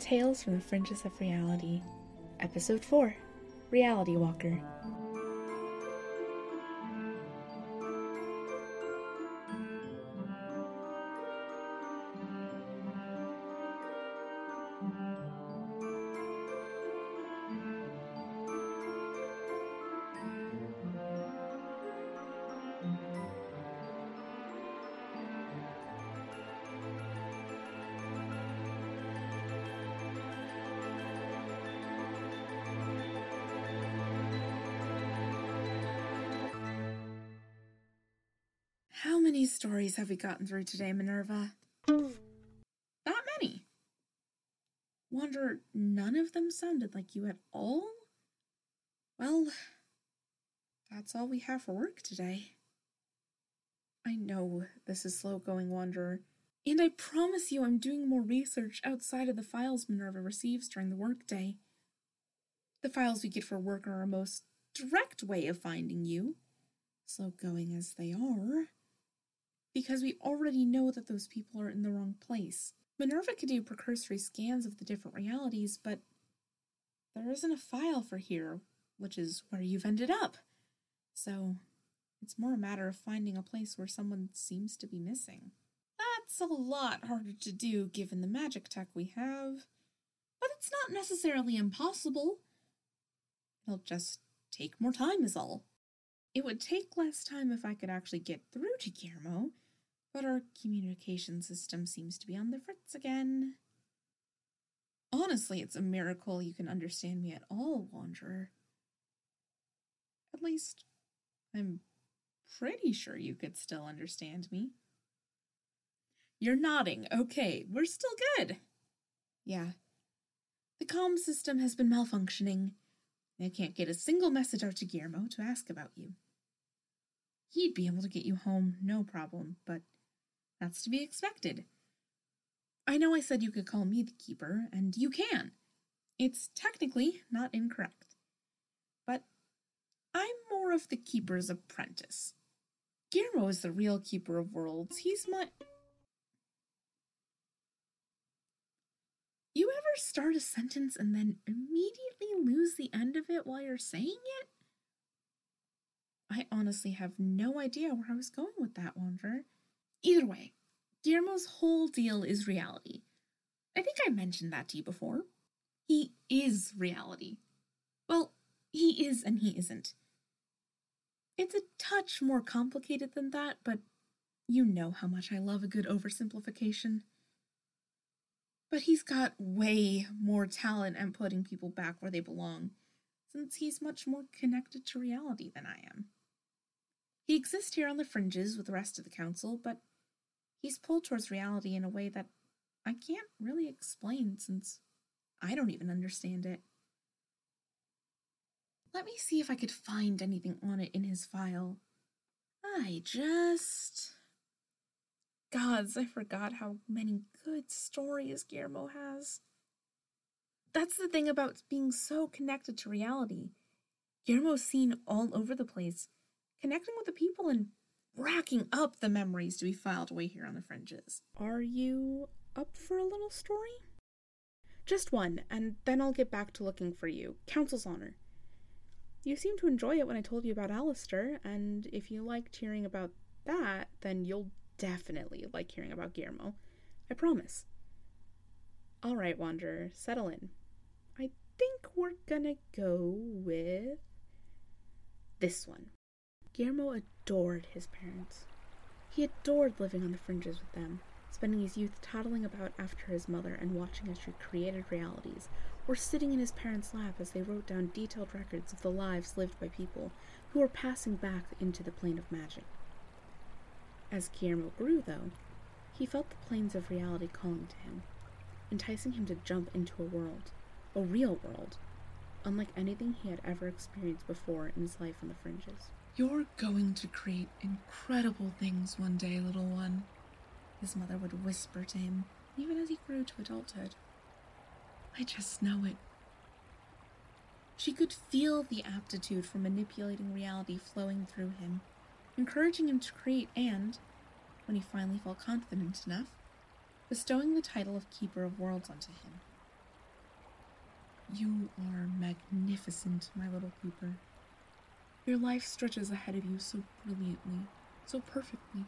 Tales from the Fringes of Reality, Episode 4 Reality Walker. Many stories have we gotten through today, Minerva? Not many. Wonder, none of them sounded like you at all? Well, that's all we have for work today. I know this is slow going, Wanderer, and I promise you I'm doing more research outside of the files Minerva receives during the workday. The files we get for work are our most direct way of finding you, slow going as they are because we already know that those people are in the wrong place. Minerva could do precursory scans of the different realities, but there isn't a file for here, which is where you've ended up. So it's more a matter of finding a place where someone seems to be missing. That's a lot harder to do given the magic tech we have, but it's not necessarily impossible. It'll just take more time, is all. It would take less time if I could actually get through to Guillermo, but our communication system seems to be on the fritz again. Honestly, it's a miracle you can understand me at all, Wanderer. At least, I'm pretty sure you could still understand me. You're nodding. Okay, we're still good. Yeah. The comm system has been malfunctioning. I can't get a single message out to Guillermo to ask about you. He'd be able to get you home, no problem, but that's to be expected. I know I said you could call me the keeper, and you can. It's technically not incorrect. But I'm more of the keeper's apprentice. Guillermo is the real keeper of worlds. He's my. You ever start a sentence and then immediately lose the end of it while you're saying it? I honestly have no idea where I was going with that, Wanderer. Either way, Guillermo's whole deal is reality. I think I mentioned that to you before. He is reality. Well, he is and he isn't. It's a touch more complicated than that, but you know how much I love a good oversimplification. But he's got way more talent at putting people back where they belong, since he's much more connected to reality than I am. He exists here on the fringes with the rest of the council, but he's pulled towards reality in a way that I can't really explain since I don't even understand it. Let me see if I could find anything on it in his file. I just. Gods, I forgot how many good stories Guillermo has. That's the thing about being so connected to reality. Guillermo's seen all over the place, connecting with the people and racking up the memories to be filed away here on the fringes. Are you up for a little story? Just one, and then I'll get back to looking for you. Council's honor. You seemed to enjoy it when I told you about Alasdair, and if you liked hearing about that, then you'll definitely like hearing about Guillermo. I promise. All right, Wanderer, settle in. I think we're gonna go with this one. Guillermo adored his parents. He adored living on the fringes with them, spending his youth toddling about after his mother and watching as she created realities, or sitting in his parents' lap as they wrote down detailed records of the lives lived by people who were passing back into the plane of magic. As Guillermo grew, though, he felt the planes of reality calling to him, enticing him to jump into a world, a real world, unlike anything he had ever experienced before in his life on the fringes. You're going to create incredible things one day, little one, his mother would whisper to him, even as he grew to adulthood. I just know it. She could feel the aptitude for manipulating reality flowing through him, encouraging him to create and, when he finally felt confident enough, bestowing the title of Keeper of Worlds onto him. You are magnificent, my little keeper. Your life stretches ahead of you so brilliantly, so perfectly.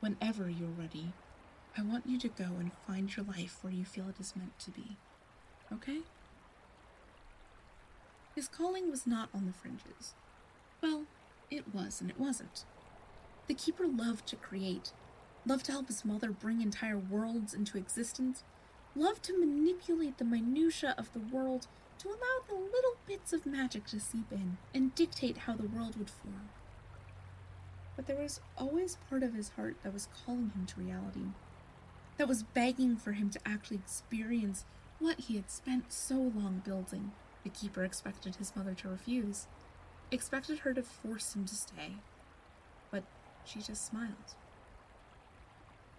Whenever you're ready, I want you to go and find your life where you feel it is meant to be. Okay? His calling was not on the fringes. Well, it was and it wasn't. The Keeper loved to create, loved to help his mother bring entire worlds into existence, loved to manipulate the minutiae of the world to allow the little bits of magic to seep in and dictate how the world would form. But there was always part of his heart that was calling him to reality, that was begging for him to actually experience what he had spent so long building. The keeper expected his mother to refuse, expected her to force him to stay, but she just smiled.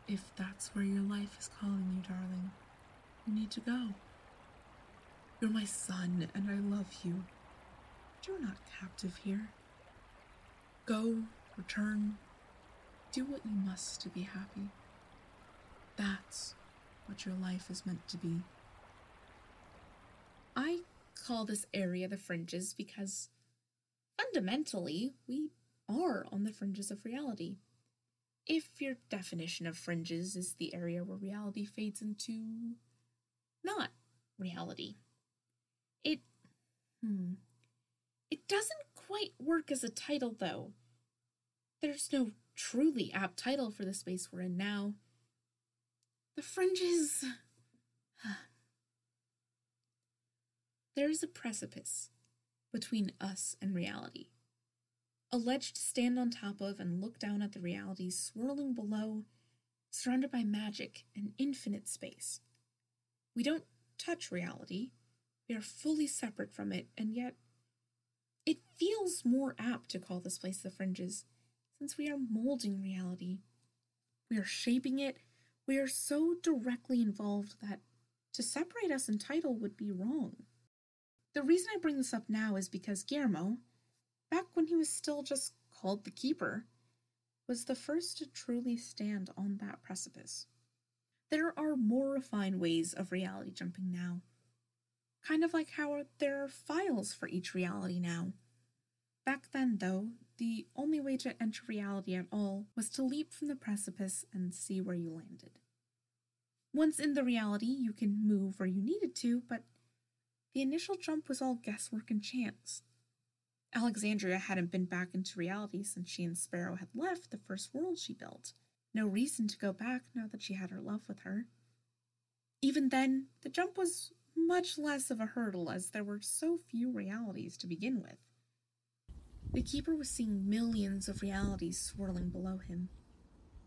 If that's where your life is calling you, darling, you need to go. You're my son, and I love you. But you're not captive here. Go, return, do what you must to be happy. That's what your life is meant to be. I call this area the fringes because fundamentally we are on the fringes of reality. If your definition of fringes is the area where reality fades into not reality. It hmm it doesn't quite work as a title though. There's no truly apt title for the space we're in now. The fringes There is a precipice between us and reality. A ledge to stand on top of and look down at the realities swirling below, surrounded by magic and infinite space. We don't touch reality, we are fully separate from it, and yet it feels more apt to call this place the fringes, since we are molding reality. We are shaping it, we are so directly involved that to separate us in title would be wrong. The reason I bring this up now is because Guillermo, back when he was still just called the Keeper, was the first to truly stand on that precipice. There are more refined ways of reality jumping now. Kind of like how there are files for each reality now. Back then, though, the only way to enter reality at all was to leap from the precipice and see where you landed. Once in the reality, you can move where you needed to, but the initial jump was all guesswork and chance. Alexandria hadn't been back into reality since she and Sparrow had left the first world she built. No reason to go back now that she had her love with her. Even then, the jump was much less of a hurdle as there were so few realities to begin with. The Keeper was seeing millions of realities swirling below him.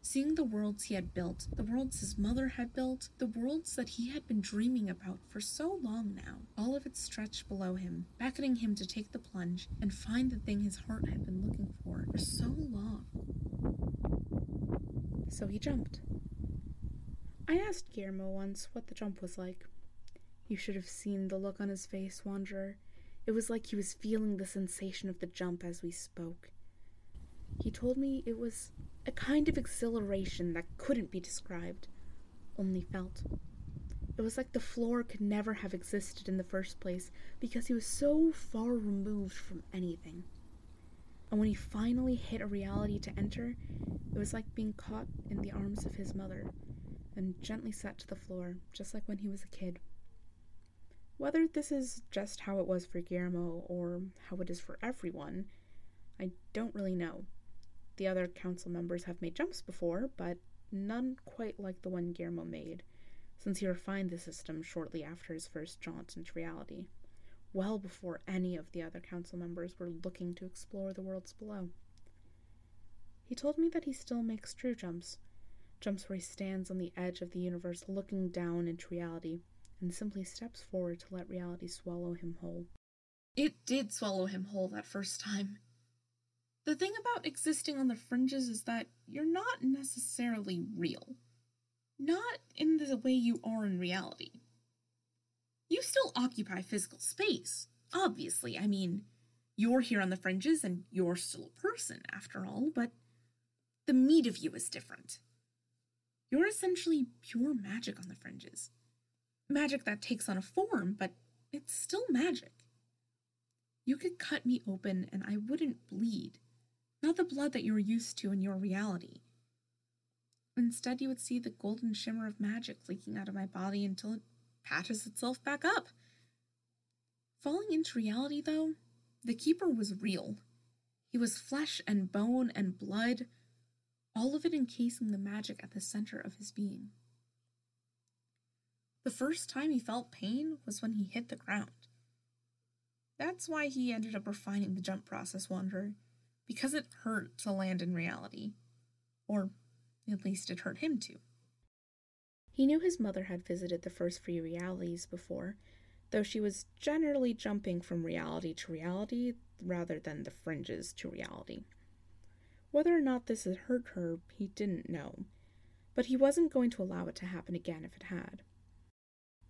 Seeing the worlds he had built, the worlds his mother had built, the worlds that he had been dreaming about for so long now, all of it stretched below him, beckoning him to take the plunge and find the thing his heart had been looking for for so long. So he jumped. I asked Guillermo once what the jump was like. You should have seen the look on his face, Wanderer. It was like he was feeling the sensation of the jump as we spoke. He told me it was a kind of exhilaration that couldn't be described, only felt. It was like the floor could never have existed in the first place because he was so far removed from anything. And when he finally hit a reality to enter, it was like being caught in the arms of his mother and gently set to the floor, just like when he was a kid. Whether this is just how it was for Guillermo or how it is for everyone, I don't really know. The other council members have made jumps before, but none quite like the one Guillermo made, since he refined the system shortly after his first jaunt into reality, well before any of the other council members were looking to explore the worlds below. He told me that he still makes true jumps, jumps where he stands on the edge of the universe looking down into reality and simply steps forward to let reality swallow him whole. It did swallow him whole that first time. The thing about existing on the fringes is that you're not necessarily real. Not in the way you are in reality. You still occupy physical space, obviously. I mean, you're here on the fringes and you're still a person, after all, but the meat of you is different. You're essentially pure magic on the fringes. Magic that takes on a form, but it's still magic. You could cut me open and I wouldn't bleed, not the blood that you're used to in your reality. Instead, you would see the golden shimmer of magic leaking out of my body until it patches itself back up. Falling into reality, though, the Keeper was real. He was flesh and bone and blood, all of it encasing the magic at the center of his being. The first time he felt pain was when he hit the ground. That's why he ended up refining the jump process Wanderer, because it hurt to land in reality. Or at least it hurt him to. He knew his mother had visited the first free realities before, though she was generally jumping from reality to reality rather than the fringes to reality. Whether or not this had hurt her, he didn't know, but he wasn't going to allow it to happen again if it had.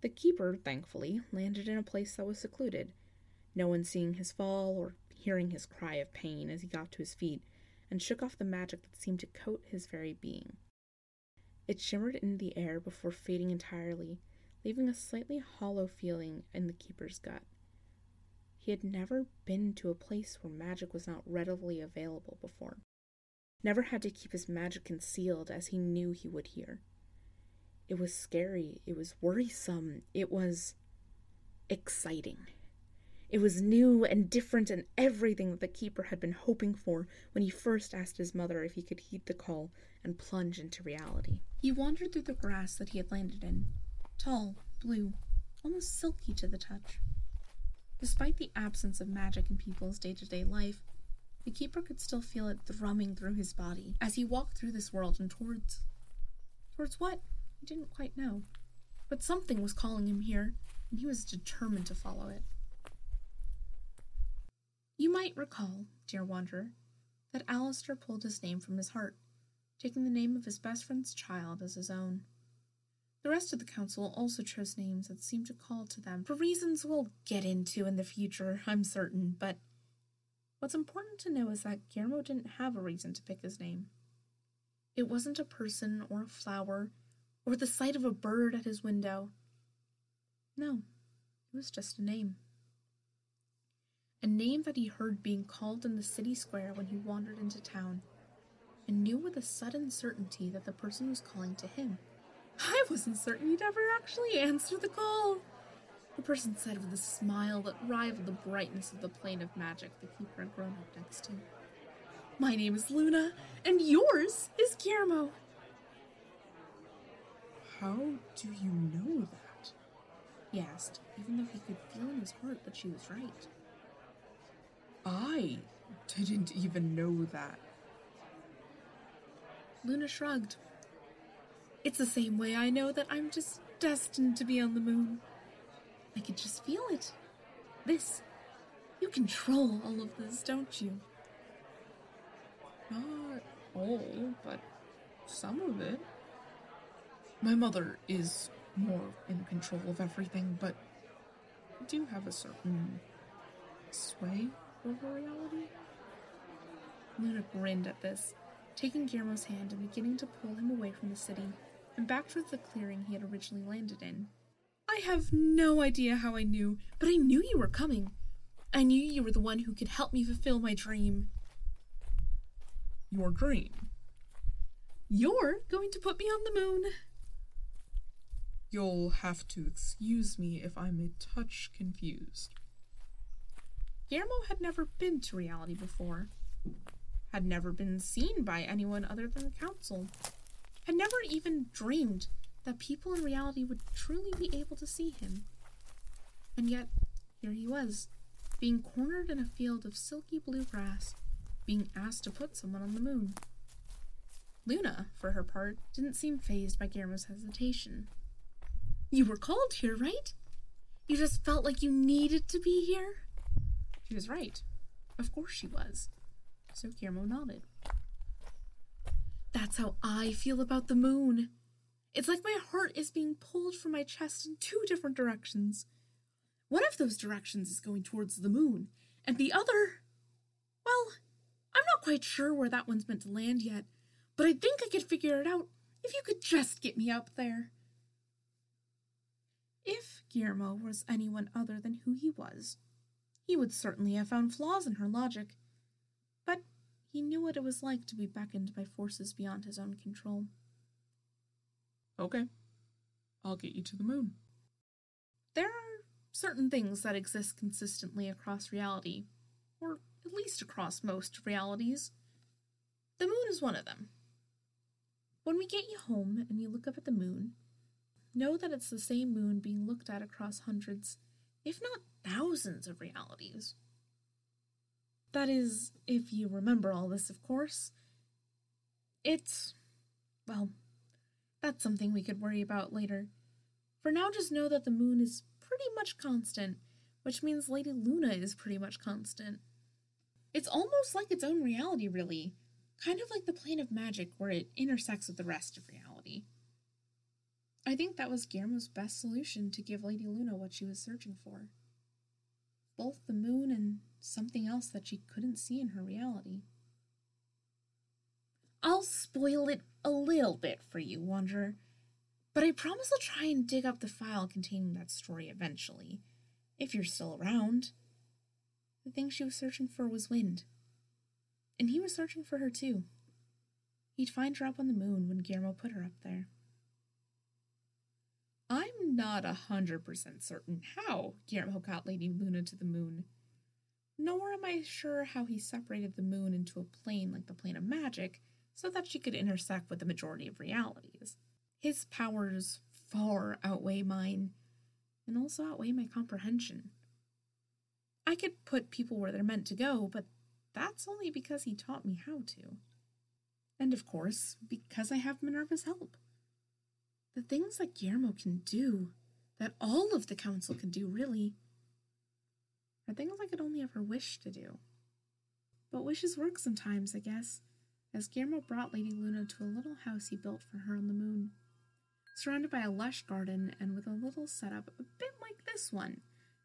The keeper, thankfully, landed in a place that was secluded, no one seeing his fall or hearing his cry of pain as he got to his feet and shook off the magic that seemed to coat his very being. It shimmered in the air before fading entirely, leaving a slightly hollow feeling in the keeper's gut. He had never been to a place where magic was not readily available before. Never had to keep his magic concealed as he knew he would here. It was scary, it was worrisome, it was exciting. It was new and different and everything that the keeper had been hoping for when he first asked his mother if he could heed the call and plunge into reality. He wandered through the grass that he had landed in, tall, blue, almost silky to the touch. Despite the absence of magic in people's day to day life, the keeper could still feel it thrumming through his body as he walked through this world and towards. towards what? He didn't quite know. But something was calling him here, and he was determined to follow it. You might recall, dear wanderer, that Alasdair pulled his name from his heart, taking the name of his best friend's child as his own. The rest of the council also chose names that seemed to call to them for reasons we'll get into in the future, I'm certain, but what's important to know is that Guillermo didn't have a reason to pick his name. It wasn't a person or a flower or the sight of a bird at his window. No, it was just a name a name that he heard being called in the city square when he wandered into town, and knew with a sudden certainty that the person was calling to him. I wasn't certain he'd ever actually answer the call. The person said with a smile that rivaled the brightness of the plane of magic the keeper had grown up next to. My name is Luna, and yours is Guillermo. How do you know that? He asked, even though he could feel in his heart that she was right. I didn't even know that. Luna shrugged. It's the same way I know that I'm just destined to be on the moon. I could just feel it. This. You control all of this, don't you? Not all, but some of it. My mother is more in control of everything, but I do have a certain sway over reality? Luna grinned at this, taking Guillermo's hand and beginning to pull him away from the city and back towards the clearing he had originally landed in. I have no idea how I knew, but I knew you were coming. I knew you were the one who could help me fulfill my dream. Your dream? You're going to put me on the moon. You'll have to excuse me if I'm a touch confused. Guillermo had never been to reality before, had never been seen by anyone other than the council, had never even dreamed that people in reality would truly be able to see him. And yet, here he was, being cornered in a field of silky blue grass, being asked to put someone on the moon. Luna, for her part, didn't seem fazed by Guillermo's hesitation. You were called here, right? You just felt like you needed to be here? She was right. Of course she was. So Guillermo nodded. That's how I feel about the moon. It's like my heart is being pulled from my chest in two different directions. One of those directions is going towards the moon, and the other. Well, I'm not quite sure where that one's meant to land yet, but I think I could figure it out if you could just get me up there. If Guillermo was anyone other than who he was, he would certainly have found flaws in her logic. But he knew what it was like to be beckoned by forces beyond his own control. Okay. I'll get you to the moon. There are certain things that exist consistently across reality, or at least across most realities. The moon is one of them. When we get you home and you look up at the moon, know that it's the same moon being looked at across hundreds, if not thousands, of realities. That is, if you remember all this, of course. It's. well, that's something we could worry about later. For now, just know that the moon is pretty much constant, which means Lady Luna is pretty much constant. It's almost like its own reality, really. Kind of like the plane of magic where it intersects with the rest of reality. I think that was Guillermo's best solution to give Lady Luna what she was searching for. Both the moon and something else that she couldn't see in her reality. I'll spoil it a little bit for you, Wanderer, but I promise I'll try and dig up the file containing that story eventually, if you're still around. The thing she was searching for was wind. And he was searching for her too. He'd find her up on the moon when Guillermo put her up there. Not a hundred percent certain how Guillermo got Lady Luna to the moon. Nor am I sure how he separated the moon into a plane like the plane of magic so that she could intersect with the majority of realities. His powers far outweigh mine, and also outweigh my comprehension. I could put people where they're meant to go, but that's only because he taught me how to. And of course, because I have Minerva's help. The things that Guillermo can do, that all of the council can do, really, are things I could only ever wish to do. But wishes work sometimes, I guess, as Guillermo brought Lady Luna to a little house he built for her on the moon. Surrounded by a lush garden and with a little setup a bit like this one,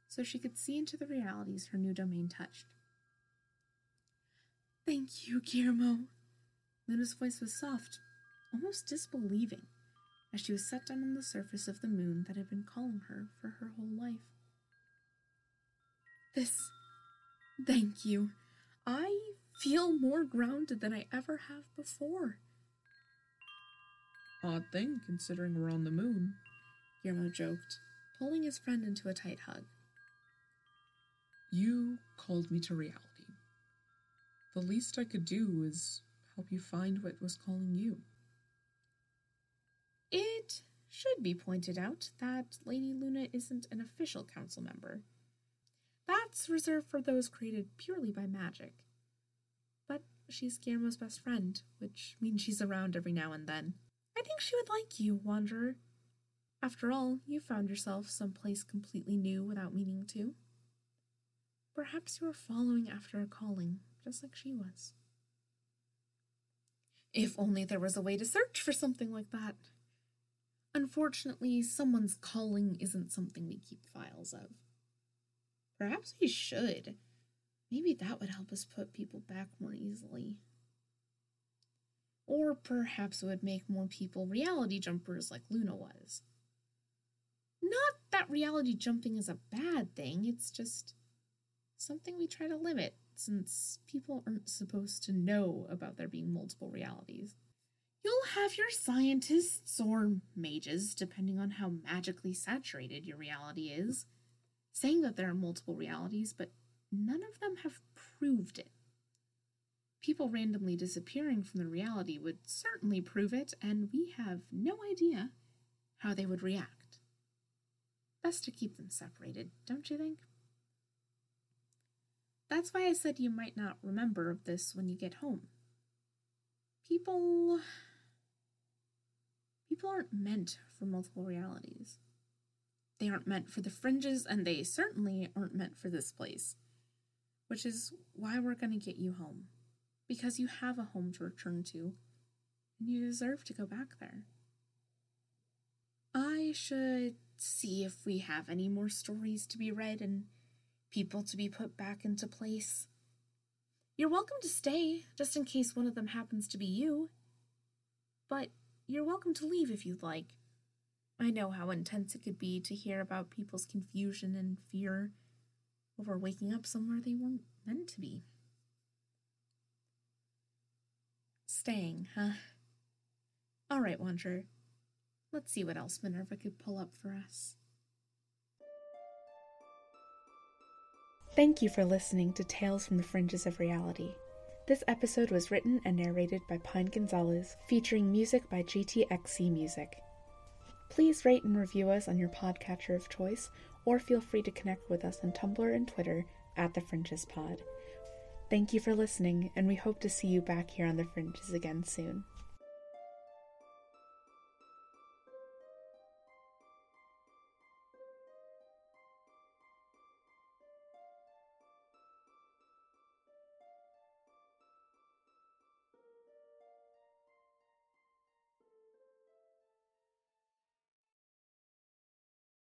so she could see into the realities her new domain touched. Thank you, Guillermo. Luna's voice was soft, almost disbelieving, as she was set down on the surface of the moon that had been calling her for her whole life. This. Thank you. I feel more grounded than I ever have before. Odd thing, considering we're on the moon, Guillermo joked, pulling his friend into a tight hug. You called me to reality. The least I could do is help you find what was calling you. It should be pointed out that Lady Luna isn't an official council member. That's reserved for those created purely by magic. But she's Guillermo's best friend, which means she's around every now and then. I think she would like you, Wanderer. After all, you found yourself someplace completely new without meaning to. Perhaps you are following after a calling, just like she was. If only there was a way to search for something like that. Unfortunately, someone's calling isn't something we keep files of. Perhaps we should. Maybe that would help us put people back more easily. Or perhaps it would make more people reality jumpers like Luna was. Not that reality jumping is a bad thing, it's just something we try to limit since people aren't supposed to know about there being multiple realities. You'll have your scientists or mages, depending on how magically saturated your reality is, saying that there are multiple realities, but none of them have proved it. People randomly disappearing from the reality would certainly prove it, and we have no idea how they would react. Best to keep them separated, don't you think? That's why I said you might not remember of this when you get home. People. People aren't meant for multiple realities. They aren't meant for the fringes, and they certainly aren't meant for this place. Which is why we're going to get you home. Because you have a home to return to, and you deserve to go back there. I should see if we have any more stories to be read and people to be put back into place. You're welcome to stay, just in case one of them happens to be you. But you're welcome to leave if you'd like. I know how intense it could be to hear about people's confusion and fear over waking up somewhere they weren't meant to be. Staying, huh? All right, Wanderer. Let's see what else Minerva could pull up for us. Thank you for listening to Tales from the Fringes of Reality. This episode was written and narrated by Pine Gonzalez, featuring music by GTXC Music. Please rate and review us on your podcatcher of choice, or feel free to connect with us on Tumblr and Twitter at The Fringes Pod. Thank you for listening, and we hope to see you back here on The Fringes again soon.